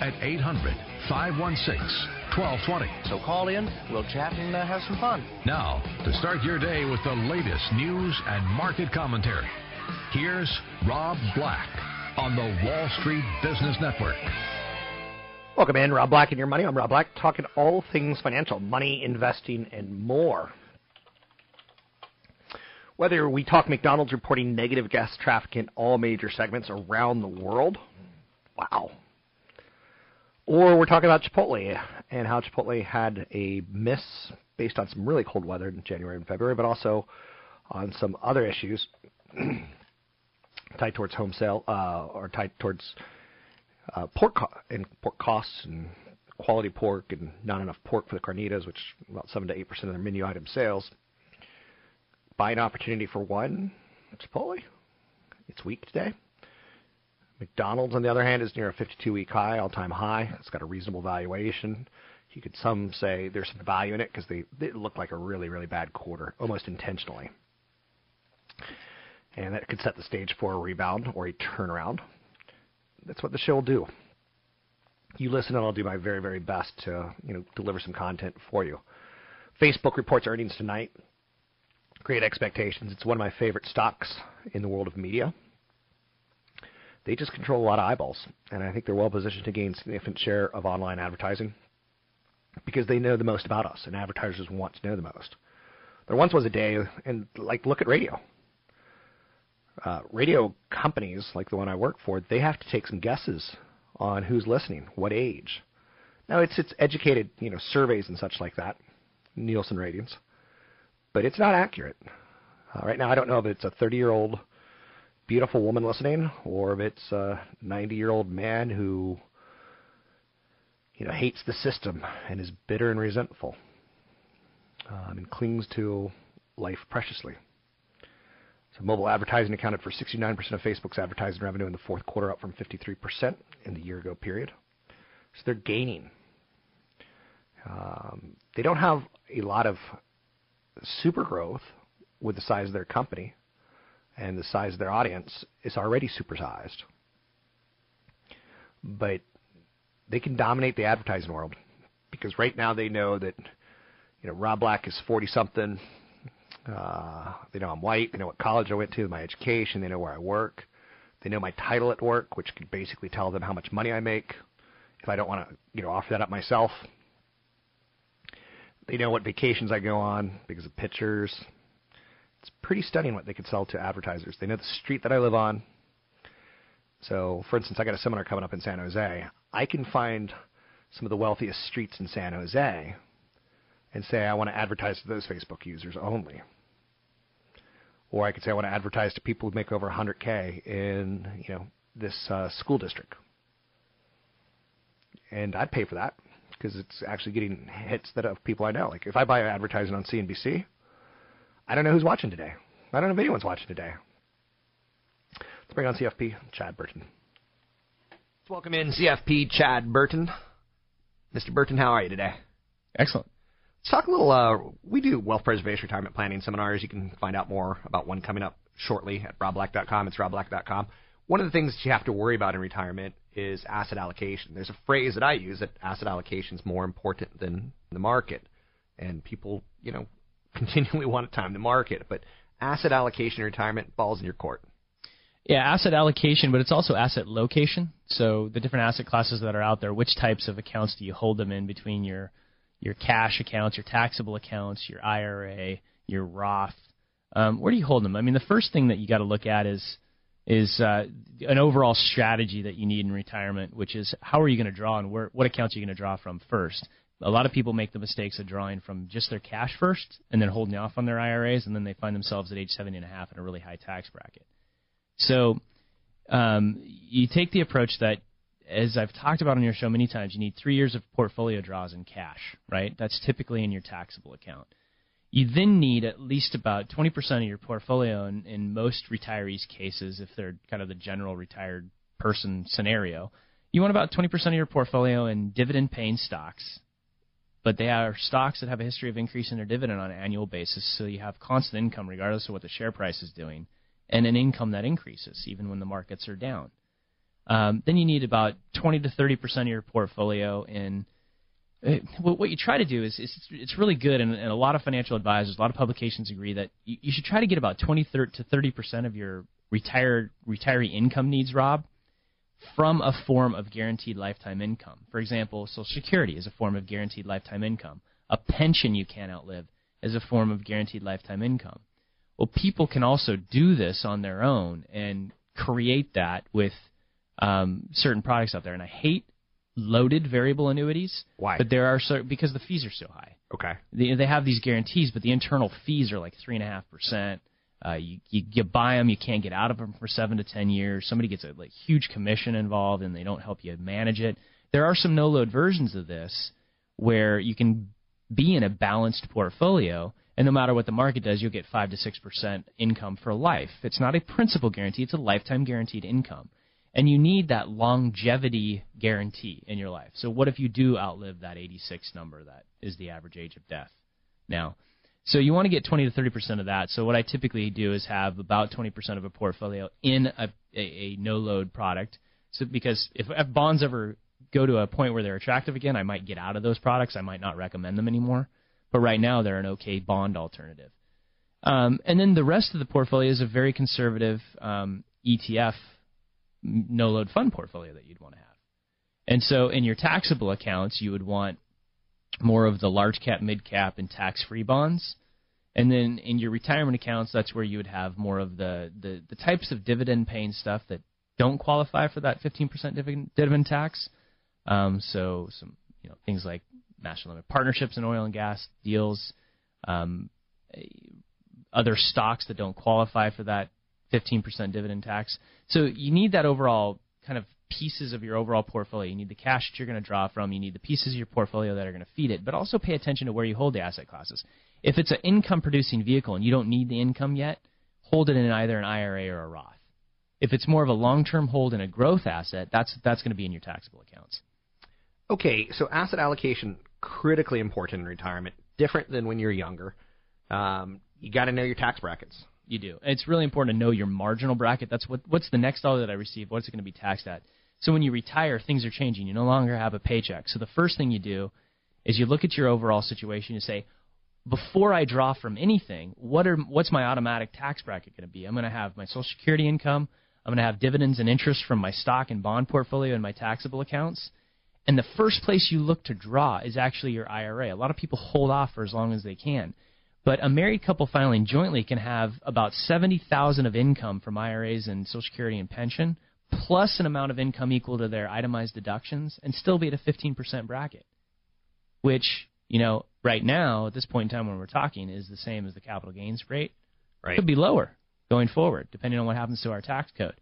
at 800 516 1220. So call in, we'll chat and uh, have some fun. Now, to start your day with the latest news and market commentary, here's Rob Black on the Wall Street Business Network. Welcome in, Rob Black and Your Money. I'm Rob Black, talking all things financial, money, investing, and more. Whether we talk McDonald's reporting negative guest traffic in all major segments around the world, wow. Or we're talking about Chipotle and how Chipotle had a miss based on some really cold weather in January and February, but also on some other issues tied towards home sale uh, or tied towards uh, pork co- and pork costs and quality pork and not enough pork for the carnitas, which about seven to eight percent of their menu item sales. Buying opportunity for one, Chipotle. It's weak today. McDonald's, on the other hand, is near a 52-week high, all-time high. It's got a reasonable valuation. You could some say there's some value in it because they, they look like a really, really bad quarter, almost intentionally. And that could set the stage for a rebound or a turnaround. That's what the show will do. You listen, and I'll do my very, very best to you know deliver some content for you. Facebook reports earnings tonight. Great expectations. It's one of my favorite stocks in the world of media they just control a lot of eyeballs, and I think they're well positioned to gain significant share of online advertising because they know the most about us, and advertisers want to know the most. There once was a day, and like look at radio. Uh, radio companies like the one I work for, they have to take some guesses on who's listening, what age. Now it's it's educated, you know, surveys and such like that, Nielsen ratings, but it's not accurate. Uh, right now, I don't know if it's a 30 year old beautiful woman listening, or if it's a 90 year old man who you know hates the system and is bitter and resentful um, and clings to life preciously. So mobile advertising accounted for 69% of Facebook's advertising revenue in the fourth quarter, up from 53% in the year ago period. So they're gaining. Um, they don't have a lot of super growth with the size of their company and the size of their audience is already supersized. But they can dominate the advertising world because right now they know that you know Rob Black is 40 something. Uh, they know I'm white. They know what college I went to, my education. They know where I work. They know my title at work, which can basically tell them how much money I make. If I don't want to, you know, offer that up myself, they know what vacations I go on because of pictures. It's pretty stunning what they could sell to advertisers. They know the street that I live on. So, for instance, I got a seminar coming up in San Jose. I can find some of the wealthiest streets in San Jose and say I want to advertise to those Facebook users only. Or I could say I want to advertise to people who make over 100k in, you know, this uh, school district. And I'd pay for that because it's actually getting hits that of people I know. Like if I buy advertising on CNBC, I don't know who's watching today. I don't know if anyone's watching today. Let's bring on CFP, Chad Burton. Let's welcome in CFP Chad Burton. Mr. Burton, how are you today? Excellent. Let's talk a little. Uh, we do wealth preservation retirement planning seminars. You can find out more about one coming up shortly at robblack.com. It's robblack.com. One of the things that you have to worry about in retirement is asset allocation. There's a phrase that I use that asset allocation is more important than the market, and people, you know, continually want to time the market. But asset allocation in retirement balls in your court. Yeah, asset allocation, but it's also asset location. So the different asset classes that are out there, which types of accounts do you hold them in between your your cash accounts, your taxable accounts, your IRA, your Roth? Um, where do you hold them? I mean, the first thing that you got to look at is is uh, an overall strategy that you need in retirement, which is how are you going to draw and where, what accounts are you going to draw from first. A lot of people make the mistakes of drawing from just their cash first and then holding off on their IRAs, and then they find themselves at age 70 and a half in a really high tax bracket. So um, you take the approach that, as I've talked about on your show many times, you need three years of portfolio draws in cash, right? That's typically in your taxable account. You then need at least about 20% of your portfolio in, in most retirees' cases, if they're kind of the general retired person scenario. You want about 20% of your portfolio in dividend paying stocks, but they are stocks that have a history of increasing their dividend on an annual basis, so you have constant income regardless of what the share price is doing and an income that increases even when the markets are down. Um, then you need about 20 to 30 percent of your portfolio in. Uh, what you try to do is, is it's really good, and, and, a lot of financial advisors, a lot of publications agree that you, you should try to get about 20 to 30 percent of your retired retiree income needs, Rob, from a form of guaranteed lifetime income. For example, Social Security is a form of guaranteed lifetime income. A pension you can't outlive is a form of guaranteed lifetime income. Well, people can also do this on their own and create that with um, certain products out there. And I hate loaded variable annuities. Why? But there are certain because the fees are so high. Okay. They, they have these guarantees, but the internal fees are like three and a half percent. Uh, you, you you buy them, you can't get out of them for seven to ten years. Somebody gets a like huge commission involved, and they don't help you manage it. There are some no load versions of this where you can be in a balanced portfolio and no matter what the market does, you'll get 5 to 6% income for life. It's not a principal guarantee, it's a lifetime guaranteed income. And you need that longevity guarantee in your life. So, what if you do outlive that 86 number that is the average age of death? Now, so you want to get 20 to 30% of that. So, what I typically do is have about 20% of a portfolio in a, a, a no load product. So, because if, if bonds ever go to a point where they're attractive again, I might get out of those products. I might not recommend them anymore but right now they're an okay bond alternative. Um, and then the rest of the portfolio is a very conservative um, ETF no load fund portfolio that you'd want to have. And so in your taxable accounts, you would want more of the large cap, mid cap, and tax free bonds. And then in your retirement accounts, that's where you would have more of the, the, the types of dividend paying stuff that don't qualify for that 15% dividend, dividend tax. Um, so some you know things like master limited partnerships in oil and gas deals, um, other stocks that don't qualify for that 15% dividend tax. So you need that overall kind of pieces of your overall portfolio. You need the cash that you're going to draw from. You need the pieces of your portfolio that are going to feed it, but also pay attention to where you hold the asset classes. If it's an income producing vehicle and you don't need the income yet, hold it in either an IRA or a Roth. If it's more of a long term hold in a growth asset, that's that's going to be in your taxable accounts. Okay, so asset allocation critically important in retirement, different than when you're younger. Um, you got to know your tax brackets. You do. It's really important to know your marginal bracket. That's what what's the next dollar that I receive. What's it going to be taxed at? So when you retire, things are changing. You no longer have a paycheck. So the first thing you do is you look at your overall situation and say, before I draw from anything, what are what's my automatic tax bracket going to be? I'm going to have my Social Security income. I'm going to have dividends and interest from my stock and bond portfolio and my taxable accounts. And the first place you look to draw is actually your IRA. A lot of people hold off for as long as they can. But a married couple filing jointly can have about 70,000 of income from IRAs and Social Security and pension, plus an amount of income equal to their itemized deductions, and still be at a 15% bracket. Which, you know, right now, at this point in time when we're talking, is the same as the capital gains rate. Right. It could be lower going forward, depending on what happens to our tax code.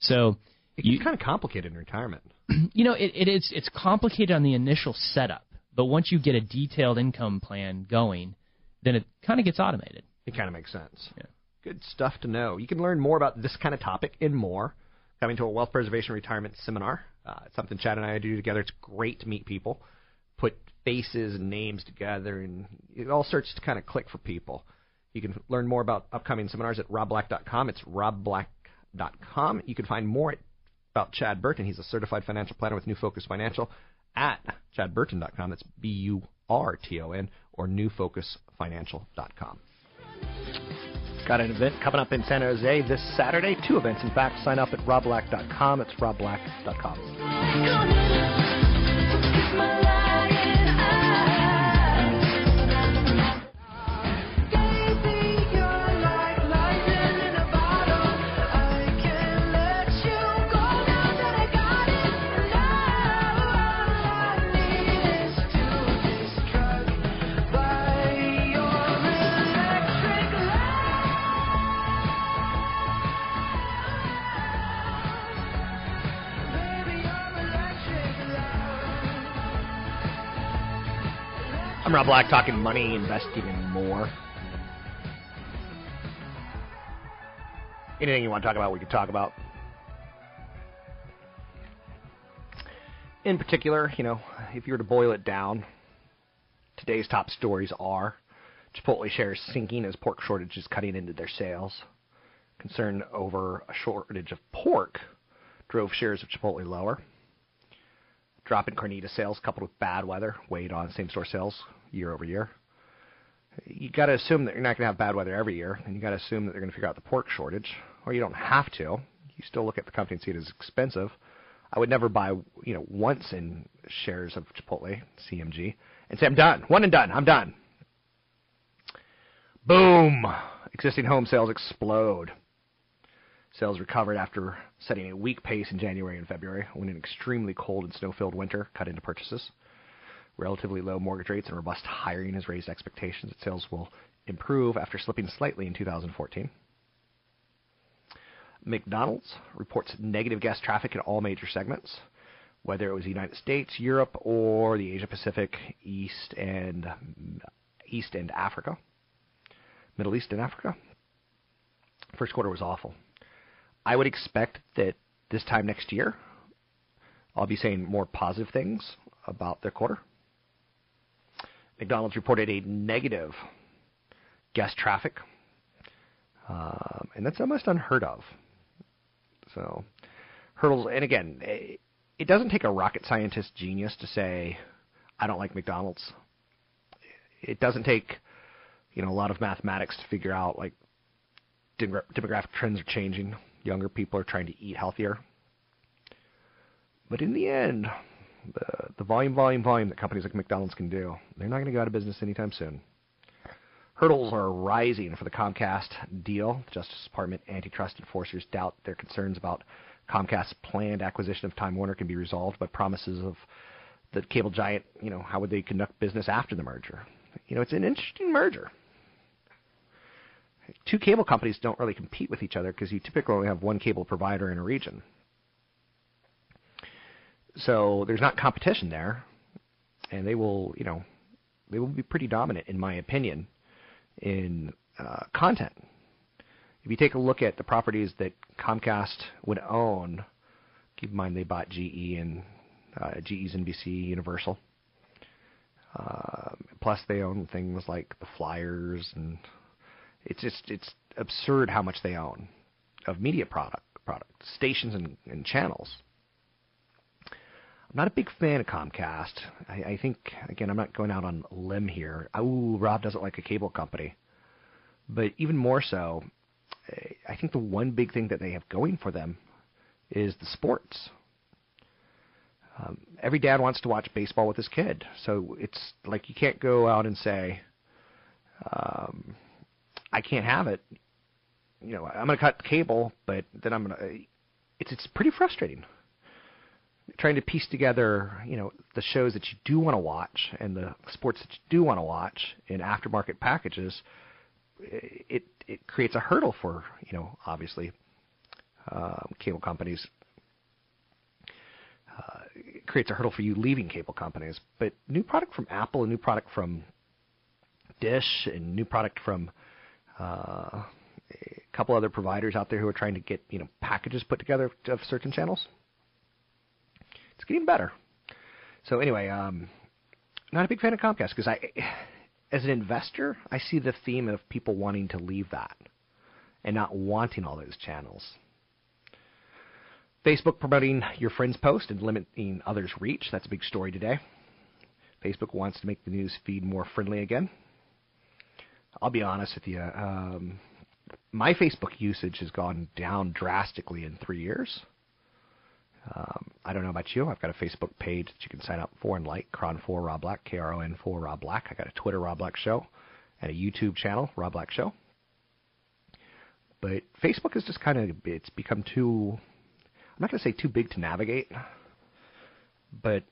So it's kind of complicated in retirement. You know, it, it is it's complicated on the initial setup, but once you get a detailed income plan going, then it kind of gets automated. It kind of makes sense. Yeah. Good stuff to know. You can learn more about this kind of topic and more coming to a wealth preservation retirement seminar. Uh, it's something Chad and I do together. It's great to meet people, put faces and names together, and it all starts to kind of click for people. You can learn more about upcoming seminars at robblack.com. It's robblack.com. You can find more at about Chad Burton. He's a certified financial planner with New Focus Financial at chadburton.com. That's B U R T O N or newfocusfinancial.com. Got an event coming up in San Jose this Saturday. Two events, in fact. Sign up at robblack.com. It's robblack.com. Rob Black, talking money, investing, and more. Anything you want to talk about, we can talk about. In particular, you know, if you were to boil it down, today's top stories are Chipotle shares sinking as pork shortage is cutting into their sales. Concern over a shortage of pork drove shares of Chipotle lower. Drop in carnita sales coupled with bad weather weighed on same store sales year over year. You got to assume that you're not going to have bad weather every year, and you got to assume that they're going to figure out the pork shortage, or you don't have to. You still look at the company and see it as expensive. I would never buy, you know, once in shares of Chipotle, CMG, and say I'm done, one and done, I'm done. Boom! Existing home sales explode. Sales recovered after setting a weak pace in January and February when an extremely cold and snow-filled winter cut into purchases. Relatively low mortgage rates and robust hiring has raised expectations that sales will improve after slipping slightly in 2014. McDonald's reports negative guest traffic in all major segments, whether it was the United States, Europe, or the Asia Pacific, East and East and Africa, Middle East and Africa. First quarter was awful. I would expect that this time next year, I'll be saying more positive things about their quarter. McDonald's reported a negative guest traffic, um, and that's almost unheard of. So, hurdles, and again, it doesn't take a rocket scientist genius to say, I don't like McDonald's. It doesn't take, you know, a lot of mathematics to figure out like demographic trends are changing. Younger people are trying to eat healthier. But in the end, the, volume, volume, volume that companies like McDonald's can do, they're not going to go out of business anytime soon. Hurdles are rising for the Comcast deal. The Justice Department antitrust enforcers doubt their concerns about Comcast's planned acquisition of Time Warner can be resolved by promises of the cable giant, you know, how would they conduct business after the merger? You know, it's an interesting merger. Two cable companies don't really compete with each other because you typically only have one cable provider in a region. So there's not competition there, and they will, you know, they will be pretty dominant, in my opinion, in uh, content. If you take a look at the properties that Comcast would own, keep in mind they bought GE and uh, GE's NBC Universal. Uh, plus, they own things like the Flyers, and it's just it's absurd how much they own of media product, product stations and, and channels. Not a big fan of Comcast. I, I think again, I'm not going out on limb here. Oh, Rob doesn't like a cable company, but even more so, I think the one big thing that they have going for them is the sports. Um, every dad wants to watch baseball with his kid, so it's like you can't go out and say, um, "I can't have it." You know, I'm going to cut cable, but then I'm going to. It's it's pretty frustrating trying to piece together, you know, the shows that you do want to watch and the sports that you do want to watch in aftermarket packages, it it creates a hurdle for you know obviously um, cable companies. Uh, it creates a hurdle for you leaving cable companies, but new product from Apple, a new product from Dish, and new product from uh, a couple other providers out there who are trying to get you know packages put together of certain channels it's getting better. So anyway, um, not a big fan of Comcast because I, as an investor, I see the theme of people wanting to leave that and not wanting all those channels. Facebook promoting your friend's post and limiting others' reach. That's a big story today. Facebook wants to make the news feed more friendly again. I'll be honest with you. Um, my Facebook usage has gone down drastically in three years. Um, I don't know about you. I've got a Facebook page that you can sign up for and like. Kron4 Rob Black, K R O N 4 Rob Black. I got a Twitter Rob Black Show and a YouTube channel, Rob Black Show. But Facebook is just kind of it's become too. I'm not going to say too big to navigate, but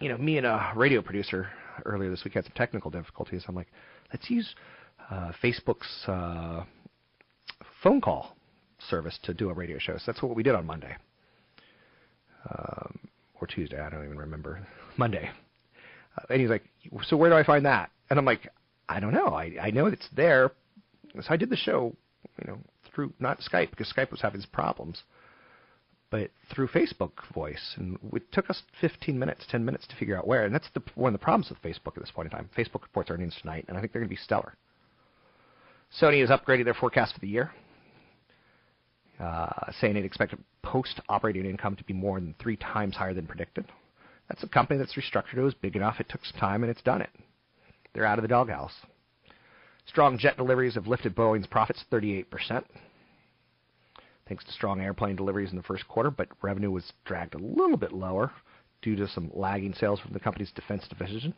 you know, me and a radio producer earlier this week had some technical difficulties. I'm like, let's use uh, Facebook's uh, phone call service to do a radio show. So that's what we did on Monday um, or Tuesday. I don't even remember. Monday. Uh, and he's like, "So where do I find that?" And I'm like, "I don't know. I I know it's there." So I did the show, you know, through not Skype because Skype was having its problems, but through Facebook Voice, and it took us 15 minutes, 10 minutes to figure out where. And that's the one of the problems with Facebook at this point in time. Facebook reports earnings tonight, and I think they're going to be stellar. Sony has upgraded their forecast for the year uh, saying it expected post operating income to be more than three times higher than predicted. That's a company that's restructured. It was big enough. It took some time, and it's done it. They're out of the doghouse. Strong jet deliveries have lifted Boeing's profits 38%, thanks to strong airplane deliveries in the first quarter, but revenue was dragged a little bit lower due to some lagging sales from the company's defense division.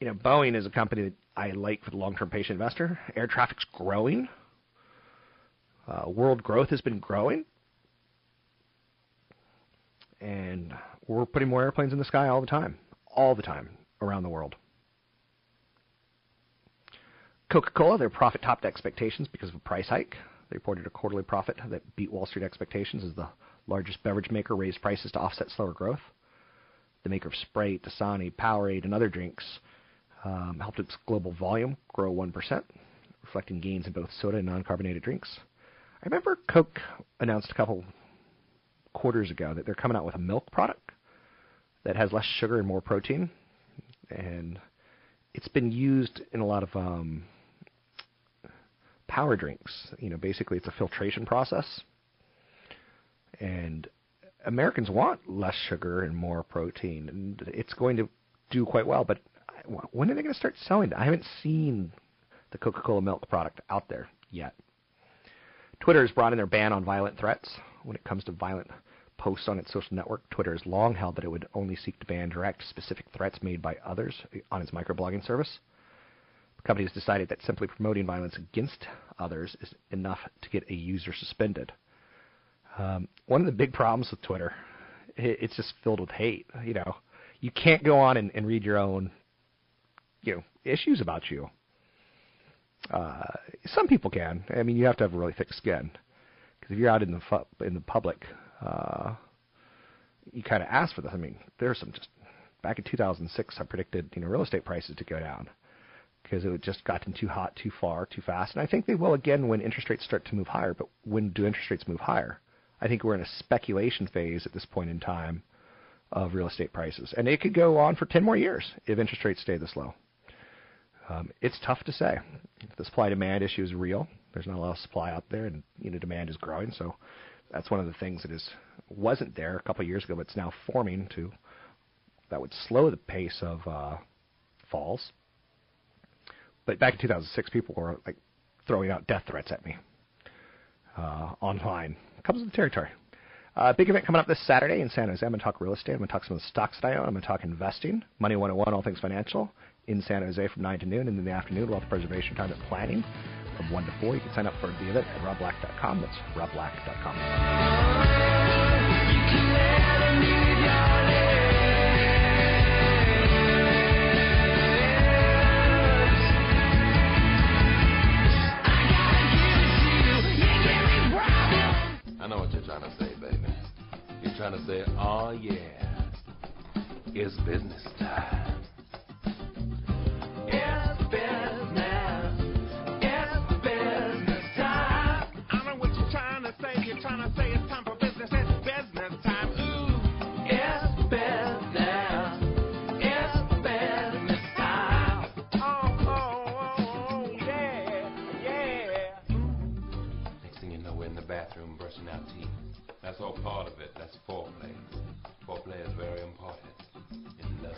You know, Boeing is a company that I like for the long-term patient investor. Air traffic's growing. Uh, world growth has been growing, and we're putting more airplanes in the sky all the time, all the time around the world. Coca-Cola, their profit topped expectations because of a price hike. They reported a quarterly profit that beat Wall Street expectations as the largest beverage maker raised prices to offset slower growth. The maker of Sprite, Dasani, Powerade, and other drinks um, helped its global volume grow 1%, reflecting gains in both soda and non-carbonated drinks. I remember Coke announced a couple quarters ago that they're coming out with a milk product that has less sugar and more protein, and it's been used in a lot of um, power drinks. You know, basically it's a filtration process, and Americans want less sugar and more protein, and it's going to do quite well. But when are they going to start selling it? I haven't seen the Coca-Cola milk product out there yet. Twitter has brought in their ban on violent threats. When it comes to violent posts on its social network, Twitter has long held that it would only seek to ban direct, specific threats made by others on its microblogging service. The company has decided that simply promoting violence against others is enough to get a user suspended. Um, one of the big problems with Twitter, it, it's just filled with hate. You know, you can't go on and, and read your own, you know, issues about you. Uh, some people can. I mean, you have to have a really thick skin because if you're out in the fu- in the public, uh, you kind of ask for this. I mean, there's some just back in 2006, I predicted you know real estate prices to go down because it had just gotten too hot, too far, too fast. And I think they will again when interest rates start to move higher. But when do interest rates move higher? I think we're in a speculation phase at this point in time of real estate prices, and it could go on for 10 more years if interest rates stay this low. Um, it's tough to say. The supply demand issue is real. There's not a lot of supply out there, and you know demand is growing. So that's one of the things that is wasn't there a couple of years ago, but it's now forming to that would slow the pace of uh, falls. But back in 2006, people were like throwing out death threats at me uh, online. Comes with the territory. Uh, big event coming up this Saturday in San Jose. I'm going to talk real estate. I'm going to talk some of the stocks that I own. I'm going to talk investing, Money 101, all things financial in San Jose from 9 to noon, and in the afternoon, wealth preservation time at planning from 1 to 4. You can sign up for the event at robblack.com. That's robblack.com. I know what you're trying to say, baby. You're trying to say, oh yeah, it's business time. all part of it. That's foreplay. Foreplay is very important in love.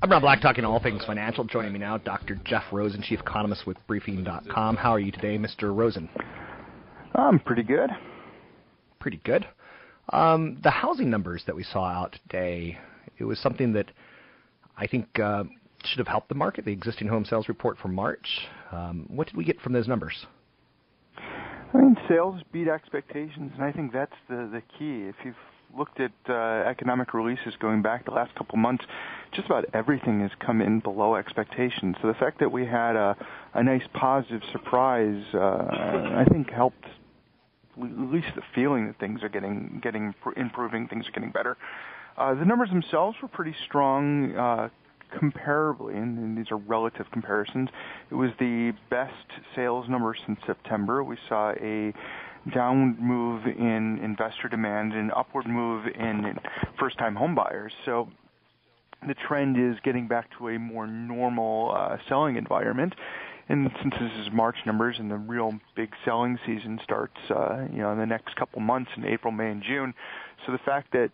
I'm Rob Black, talking all things financial. Joining me now, Dr. Jeff Rosen, chief economist with Briefing.com. How are you today, Mr. Rosen? I'm pretty good. Pretty good. Um, the housing numbers that we saw out today, it was something that I think uh, should have helped the market. The existing home sales report for March. Um, what did we get from those numbers? I mean, sales beat expectations, and I think that's the the key. If you've looked at uh, economic releases going back the last couple months, just about everything has come in below expectations. So the fact that we had a, a nice positive surprise, uh, I think helped at least the feeling that things are getting getting improving, things are getting better. Uh, the numbers themselves were pretty strong. Uh, comparably, and, these are relative comparisons, it was the best sales number since September. We saw a downward move in investor demand and upward move in first-time home buyers. So the trend is getting back to a more normal uh, selling environment. And since this is March numbers and the real big selling season starts, uh, you know, in the next couple months in April, May, and June, so the fact that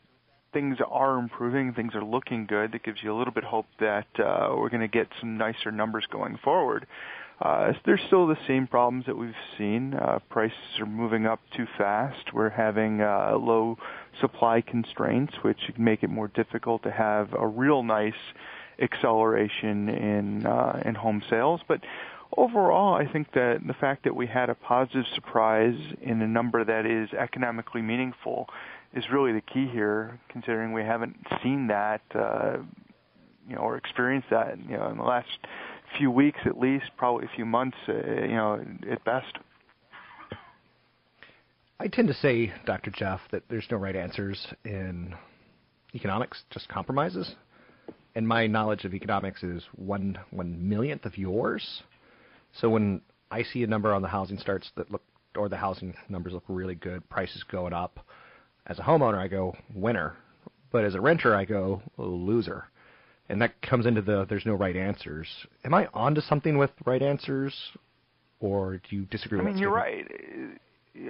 things are improving, things are looking good, that gives you a little bit hope that uh, we're going to get some nicer numbers going forward. Uh, there's still the same problems that we've seen. Uh, prices are moving up too fast. We're having uh, low supply constraints, which make it more difficult to have a real nice acceleration in uh, in home sales. But overall, I think that the fact that we had a positive surprise in a number that is economically meaningful is really the key here, considering we haven't seen that, uh, you know, or experienced that, you know, in the last few weeks at least, probably a few months, uh, you know, at best. I tend to say, Dr. Jeff, that there's no right answers in economics, just compromises. And my knowledge of economics is one one millionth of yours. So when I see a number on the housing starts that look, or the housing numbers look really good, prices going up, as a homeowner, I go winner. But as a renter, I go loser and that comes into the there's no right answers. Am I onto something with right answers, or do you disagree? I mean, you're right.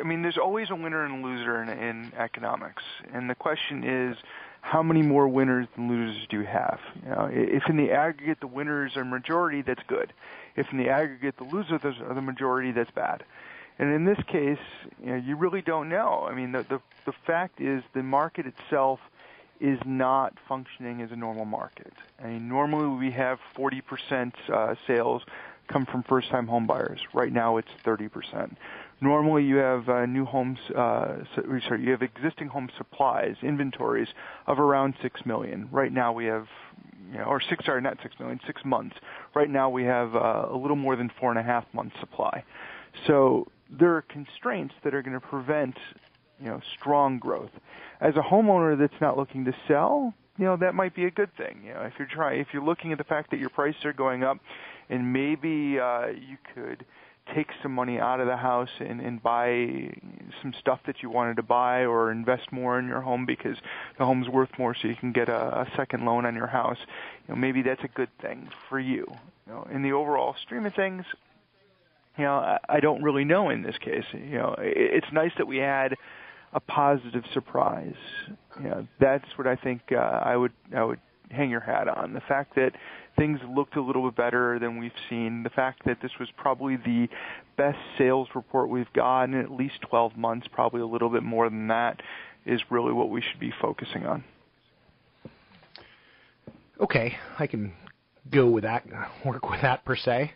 I mean, there's always a winner and a loser in, in economics, and the question is, how many more winners than losers do you have? You know, if in the aggregate the winners are majority, that's good. If in the aggregate the losers are the majority, that's bad. And in this case, you know, you really don't know. I mean, the the, the fact is the market itself is not functioning as a normal market. I mean, normally we have 40% uh, sales come from first-time home buyers. Right now it's 30%. Normally you have uh, new homes, uh, sorry, you have existing home supplies, inventories of around 6 million. Right now we have, you know, or six, sorry, not 6 million, six months. Right now we have uh, a little more than four and a half months supply. So there are constraints that are going to prevent you know strong growth. As a homeowner that's not looking to sell, you know that might be a good thing. You know if you're trying if you're looking at the fact that your prices are going up, and maybe uh, you could take some money out of the house and, and buy some stuff that you wanted to buy or invest more in your home because the home's worth more so you can get a, a second loan on your house you know maybe that's a good thing for you you know in the overall stream of things you know I, don't really know in this case you know it's nice that we had a positive surprise. You know, that's what I think uh, I would I would hang your hat on. The fact that things looked a little bit better than we've seen, the fact that this was probably the best sales report we've gotten in at least 12 months, probably a little bit more than that, is really what we should be focusing on. Okay, I can go with that, work with that per se.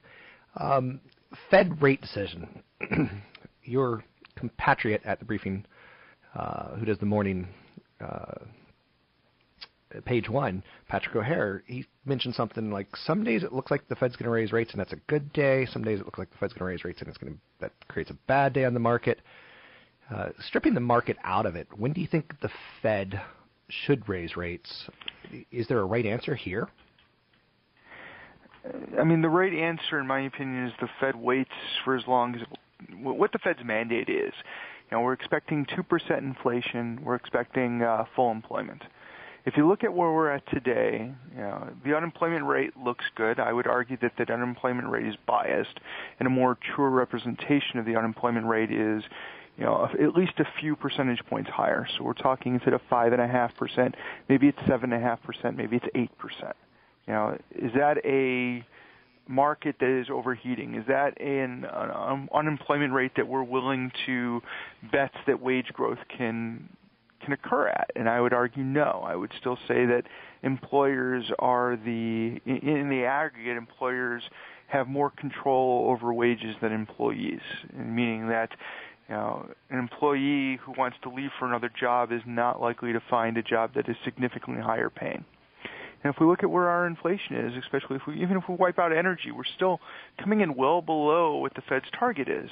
Um, Fed rate decision. Your compatriot at the briefing uh, who does the morning uh, page one, Patrick O'Hare, he mentioned something like some days it looks like the Fed's going to raise rates and that's a good day. Some days it looks like the Fed's going to raise rates and it's going to that creates a bad day on the market. Uh, stripping the market out of it, when do you think the Fed should raise rates? Is there a right answer here? I mean, the right answer, in my opinion, is the Fed waits for as long as what the Fed's mandate is. You know, we're expecting 2% inflation. We're expecting uh, full employment. If you look at where we're at today, you know, the unemployment rate looks good. I would argue that the unemployment rate is biased, and a more true representation of the unemployment rate is, you know, at least a few percentage points higher. So we're talking instead of five and a half percent, maybe it's seven and a half percent, maybe it's eight percent. Know, is that a market that is overheating? Is that an, an um, unemployment rate that we're willing to bet that wage growth can can occur at? And I would argue no. I would still say that employers are the in the aggregate employers have more control over wages than employees, meaning that you know, an employee who wants to leave for another job is not likely to find a job that is significantly higher paying. And if we look at where our inflation is, especially if we even if we wipe out energy, we're still coming in well below what the Fed's target is.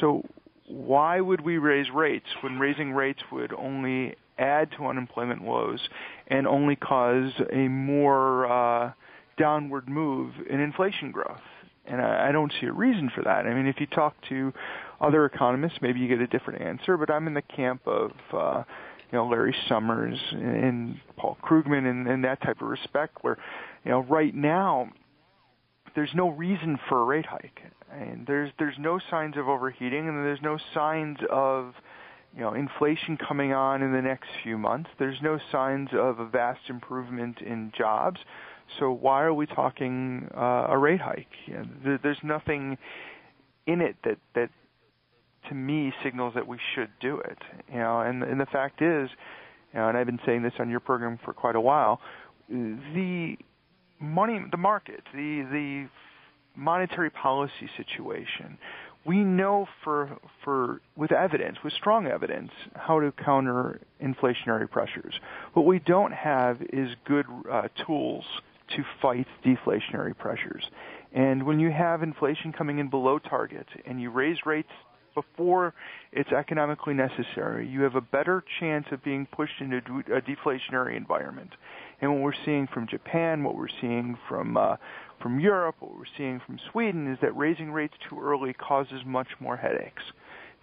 So why would we raise rates when raising rates would only add to unemployment woes and only cause a more uh, downward move in inflation growth? And I, don't see a reason for that. I mean, if you talk to other economists, maybe you get a different answer. But I'm in the camp of uh, you know Larry Summers and Paul Krugman and, and that type of respect, where you know right now there's no reason for a rate hike, and there's there's no signs of overheating, and there's no signs of you know inflation coming on in the next few months. There's no signs of a vast improvement in jobs. So why are we talking uh, a rate hike? You know, there, there's nothing in it that that to me signals that we should do it. You know, and and the fact is, you know, and I've been saying this on your program for quite a while, the money, the market, the the monetary policy situation. We know for for with evidence, with strong evidence, how to counter inflationary pressures. What we don't have is good uh, tools to fight deflationary pressures. And when you have inflation coming in below target and you raise rates before it's economically necessary, you have a better chance of being pushed into a deflationary environment. And what we're seeing from Japan, what we're seeing from uh, from Europe, what we're seeing from Sweden is that raising rates too early causes much more headaches.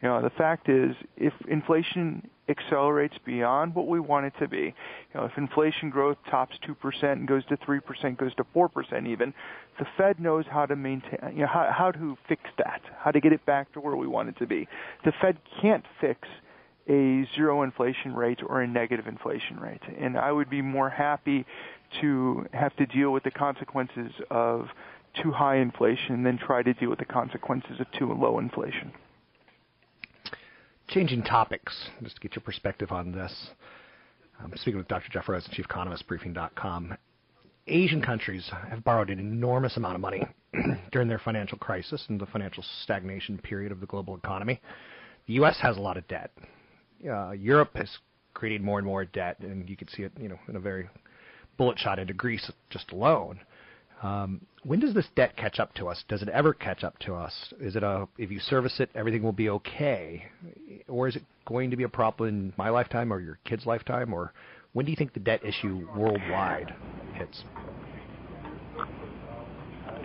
You know, the fact is, if inflation accelerates beyond what we want it to be, you know, if inflation growth tops 2% and goes to 3%, goes to 4% even, the Fed knows how to maintain, you know, how, how to fix that, how to get it back to where we want it to be. The Fed can't fix a zero inflation rate or a negative inflation rate. And I would be more happy to have to deal with the consequences of too high inflation than try to deal with the consequences of too low inflation. Changing topics, just to get your perspective on this. I'm speaking with Dr. Jeff Rosen, Chief Economist, Briefing.com. Asian countries have borrowed an enormous amount of money during their financial crisis and the financial stagnation period of the global economy. The U.S. has a lot of debt. Uh, Europe has created more and more debt, and you can see it, you know, in a very bullet shot into Greece just alone. Um, when does this debt catch up to us? Does it ever catch up to us? Is it a if you service it, everything will be okay, or is it going to be a problem in my lifetime or your kid's lifetime? Or when do you think the debt issue worldwide hits?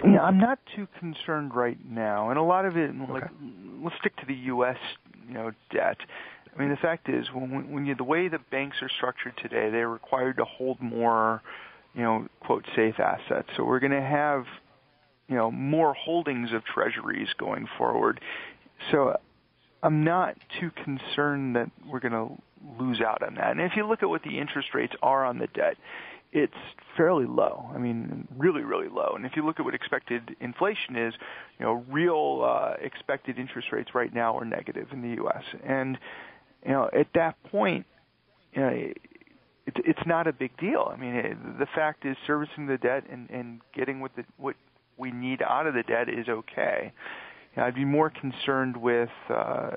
Yeah, I'm not too concerned right now, and a lot of it, okay. like, let's stick to the U.S. You know, debt. I mean, the fact is, when when you the way the banks are structured today, they're required to hold more, you know, quote safe assets. So we're going to have, you know, more holdings of treasuries going forward. So I'm not too concerned that we're going to lose out on that. And if you look at what the interest rates are on the debt, it's fairly low. I mean, really, really low. And if you look at what expected inflation is, you know, real uh, expected interest rates right now are negative in the U.S. And you know, at that point, you know, it, it's not a big deal. I mean, it, the fact is, servicing the debt and, and getting what the, what we need out of the debt is okay. You I'd be more concerned with, uh,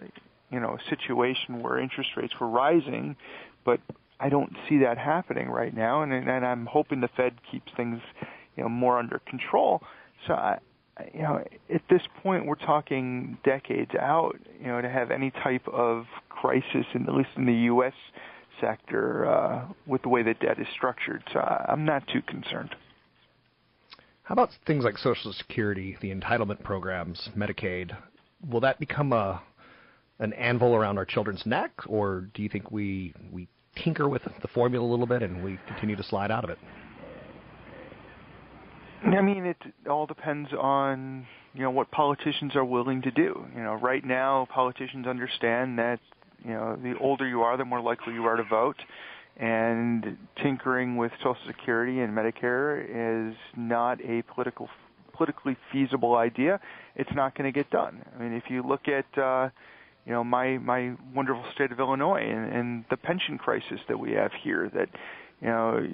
you know, a situation where interest rates were rising, but I don't see that happening right now, and, and I'm hoping the Fed keeps things, you know, more under control. So I, you know, at this point, we're talking decades out, you know, to have any type of crisis, in, at least in the U.S. sector, uh, with the way the debt is structured. So I'm not too concerned. How about things like Social Security, the entitlement programs, Medicaid? Will that become a an anvil around our children's neck, or do you think we we tinker with the formula a little bit and we continue to slide out of it? I mean, it all depends on you know what politicians are willing to do. You know, right now politicians understand that you know the older you are, the more likely you are to vote, and tinkering with Social Security and Medicare is not a political politically feasible idea. It's not going to get done. I mean, if you look at uh, you know my my wonderful state of Illinois and, and the pension crisis that we have here, that you know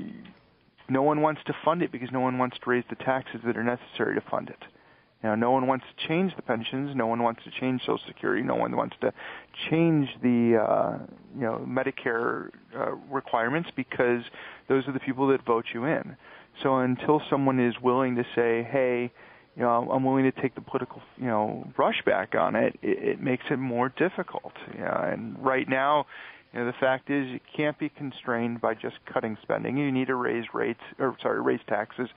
no one wants to fund it because no one wants to raise the taxes that are necessary to fund it. You know, no one wants to change the pensions. No one wants to change Social Security. No one wants to change the uh, you know Medicare uh, requirements because those are the people that vote you in. So until someone is willing to say, "Hey, you know, I'm willing to take the political you know brush back on it," it, it makes it more difficult. You know, and right now, you know, the fact is you can't be constrained by just cutting spending. You need to raise rates, or sorry, raise taxes,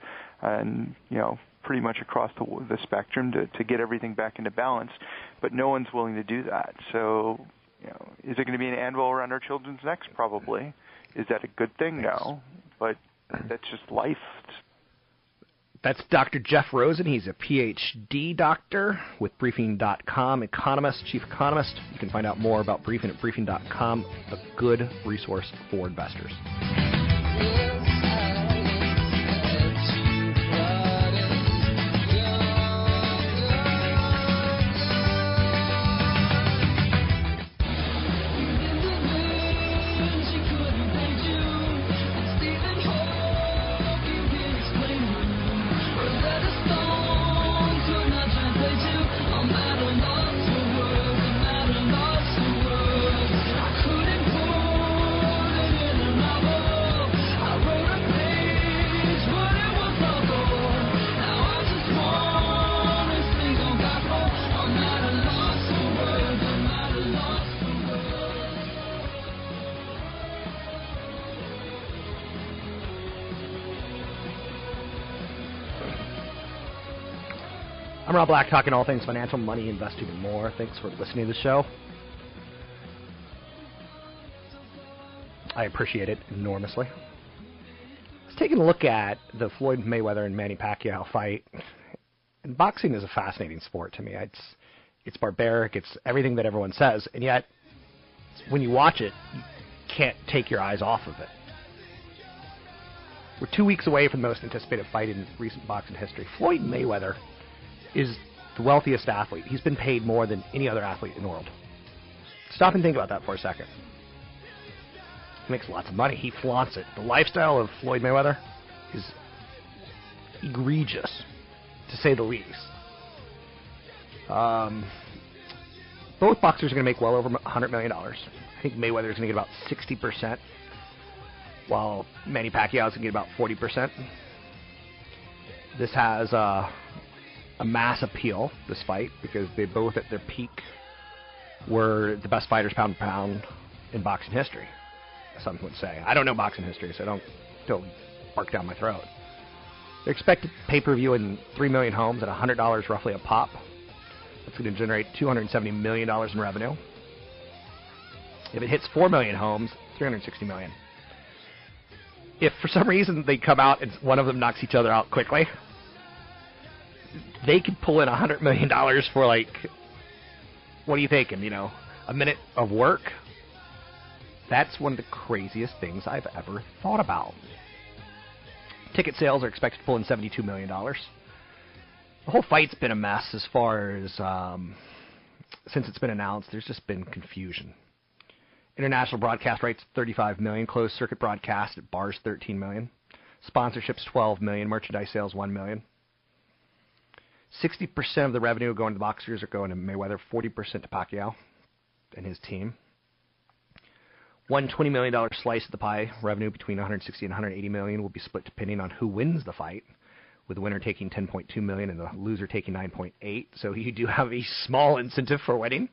and you know pretty much across the, the spectrum to, to get everything back into balance, but no one's willing to do that. So, you know, is it going to be an anvil around our children's necks? Probably. Is that a good thing? No, but that's just life. That's Dr. Jeff Rosen. He's a PhD doctor with Briefing.com, economist, chief economist. You can find out more about Briefing at Briefing.com, a good resource for investors. I'm Rob Black, talking all things financial, money, investing, and more. Thanks for listening to the show. I appreciate it enormously. Let's take a look at the Floyd Mayweather and Manny Pacquiao fight. And boxing is a fascinating sport to me. It's it's barbaric. It's everything that everyone says, and yet when you watch it, you can't take your eyes off of it. We're two weeks away from the most anticipated fight in recent boxing history. Floyd Mayweather is the wealthiest athlete. He's been paid more than any other athlete in the world. Stop and think about that for a second. He makes lots of money. He flaunts it. The lifestyle of Floyd Mayweather is egregious, to say the least. Um, both boxers are going to make well over $100 million. I think Mayweather is going to get about 60%, while Manny Pacquiao is going to get about 40%. This has uh, a mass appeal, this fight, because they both at their peak were the best fighters pound for pound in boxing history. Some would say. I don't know boxing history, so don't don't bark down my throat. They're expected pay per view in three million homes at hundred dollars roughly a pop. That's going to generate two hundred seventy million dollars in revenue. If it hits four million homes, three hundred sixty million. If for some reason they come out and one of them knocks each other out quickly, they could pull in a hundred million dollars for like what are you thinking? You know, a minute of work. That's one of the craziest things I've ever thought about. Ticket sales are expected to pull in seventy-two million dollars. The whole fight's been a mess as far as um, since it's been announced. There's just been confusion. International broadcast rights 35 million, closed circuit broadcast at bars 13 million, sponsorships 12 million, merchandise sales 1 million. 60% of the revenue going to the boxers are going to Mayweather, 40% to Pacquiao and his team. One $20 million slice of the pie, revenue between 160 and 180 million, will be split depending on who wins the fight, with the winner taking 10.2 million and the loser taking 9.8. So you do have a small incentive for winning,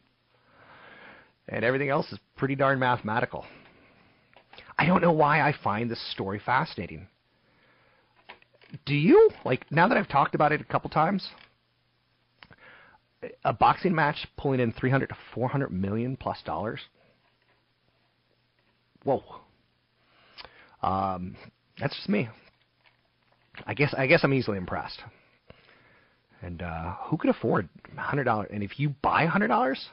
and everything else is pretty darn mathematical. I don't know why I find this story fascinating. Do you? Like now that I've talked about it a couple times, a boxing match pulling in 300 to 400 million plus dollars. Whoa. Um, that's just me. I guess I guess I'm easily impressed. And uh, who could afford hundred dollars? And if you buy hundred dollars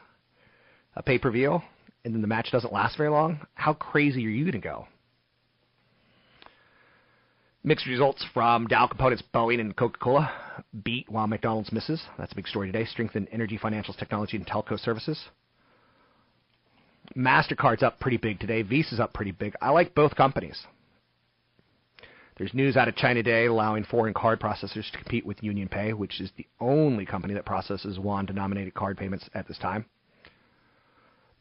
a pay per view, and then the match doesn't last very long, how crazy are you going to go? Mixed results from Dow Components, Boeing, and Coca Cola beat while McDonald's misses. That's a big story today. Strengthen energy, financials, technology, and telco services. MasterCard's up pretty big today. Visa's up pretty big. I like both companies. There's news out of China today allowing foreign card processors to compete with UnionPay, which is the only company that processes yuan denominated card payments at this time.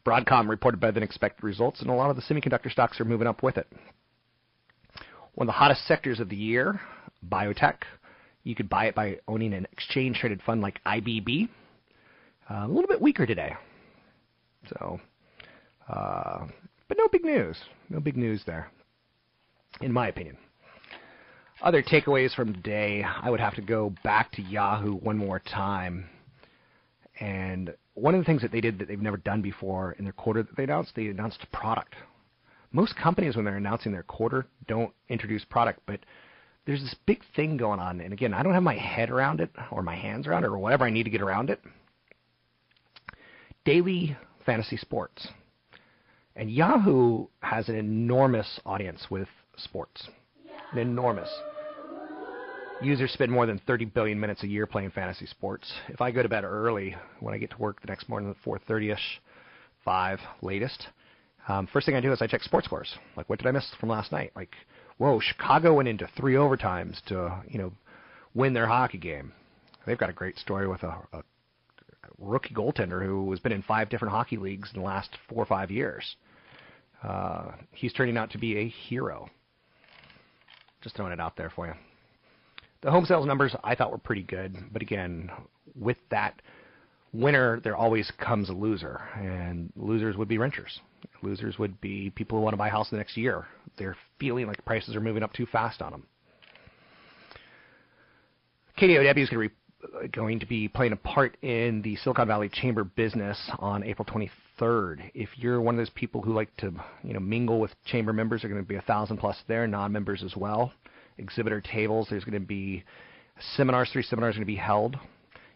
Broadcom reported better than expected results, and a lot of the semiconductor stocks are moving up with it. One of the hottest sectors of the year, biotech. You could buy it by owning an exchange traded fund like IBB. Uh, a little bit weaker today. So, uh, but no big news. No big news there, in my opinion. Other takeaways from today, I would have to go back to Yahoo one more time. And one of the things that they did that they've never done before in their quarter that they announced, they announced a product. Most companies, when they're announcing their quarter, don't introduce product, but there's this big thing going on. And again, I don't have my head around it or my hands around it or whatever I need to get around it. Daily fantasy sports. And Yahoo has an enormous audience with sports. An enormous. Users spend more than 30 billion minutes a year playing fantasy sports. If I go to bed early, when I get to work the next morning at 4:30ish, 5 latest, um, first thing I do is I check sports scores. Like, what did I miss from last night? Like, whoa, Chicago went into three overtimes to you know win their hockey game. They've got a great story with a, a rookie goaltender who has been in five different hockey leagues in the last four or five years. Uh, he's turning out to be a hero. Just throwing it out there for you. The home sales numbers I thought were pretty good, but again, with that winner, there always comes a loser, and losers would be renters. Losers would be people who want to buy a house the next year. They're feeling like prices are moving up too fast on them. KDOW is going to, be, uh, going to be playing a part in the Silicon Valley Chamber business on April 23rd. If you're one of those people who like to, you know, mingle with chamber members, there are going to be a thousand plus there, non-members as well exhibitor tables. There's going to be seminars. Three seminars are going to be held.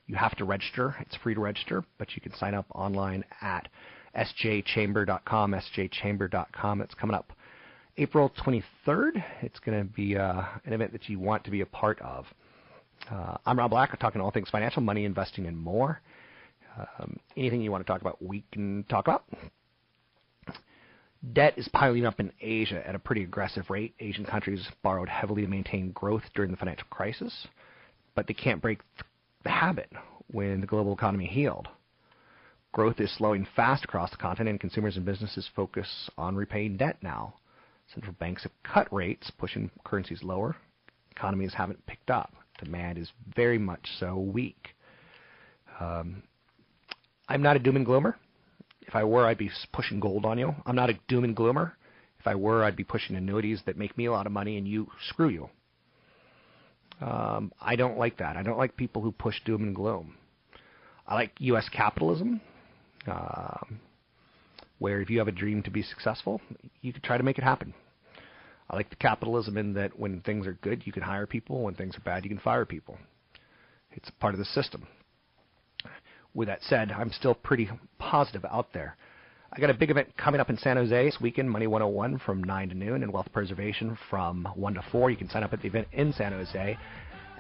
You have to register. It's free to register, but you can sign up online at sjchamber.com. sjchamber.com. It's coming up April 23rd. It's going to be uh, an event that you want to be a part of. Uh, I'm Rob Black. I'm talking all things financial, money, investing, and more. Um, anything you want to talk about, we can talk about. Debt is piling up in Asia at a pretty aggressive rate. Asian countries borrowed heavily to maintain growth during the financial crisis, but they can't break the habit when the global economy healed. Growth is slowing fast across the continent, and consumers and businesses focus on repaying debt now. Central banks have cut rates, pushing currencies lower. Economies haven't picked up. Demand is very much so weak. Um, I'm not a doom and gloomer. If I were, I'd be pushing gold on you. I'm not a doom and gloomer. If I were, I'd be pushing annuities that make me a lot of money and you screw you. Um, I don't like that. I don't like people who push doom and gloom. I like U.S. capitalism, um, where if you have a dream to be successful, you can try to make it happen. I like the capitalism in that when things are good, you can hire people. When things are bad, you can fire people. It's part of the system with that said, I'm still pretty positive out there. I got a big event coming up in San Jose this weekend, Money 101 from 9 to noon, and Wealth Preservation from 1 to 4. You can sign up at the event in San Jose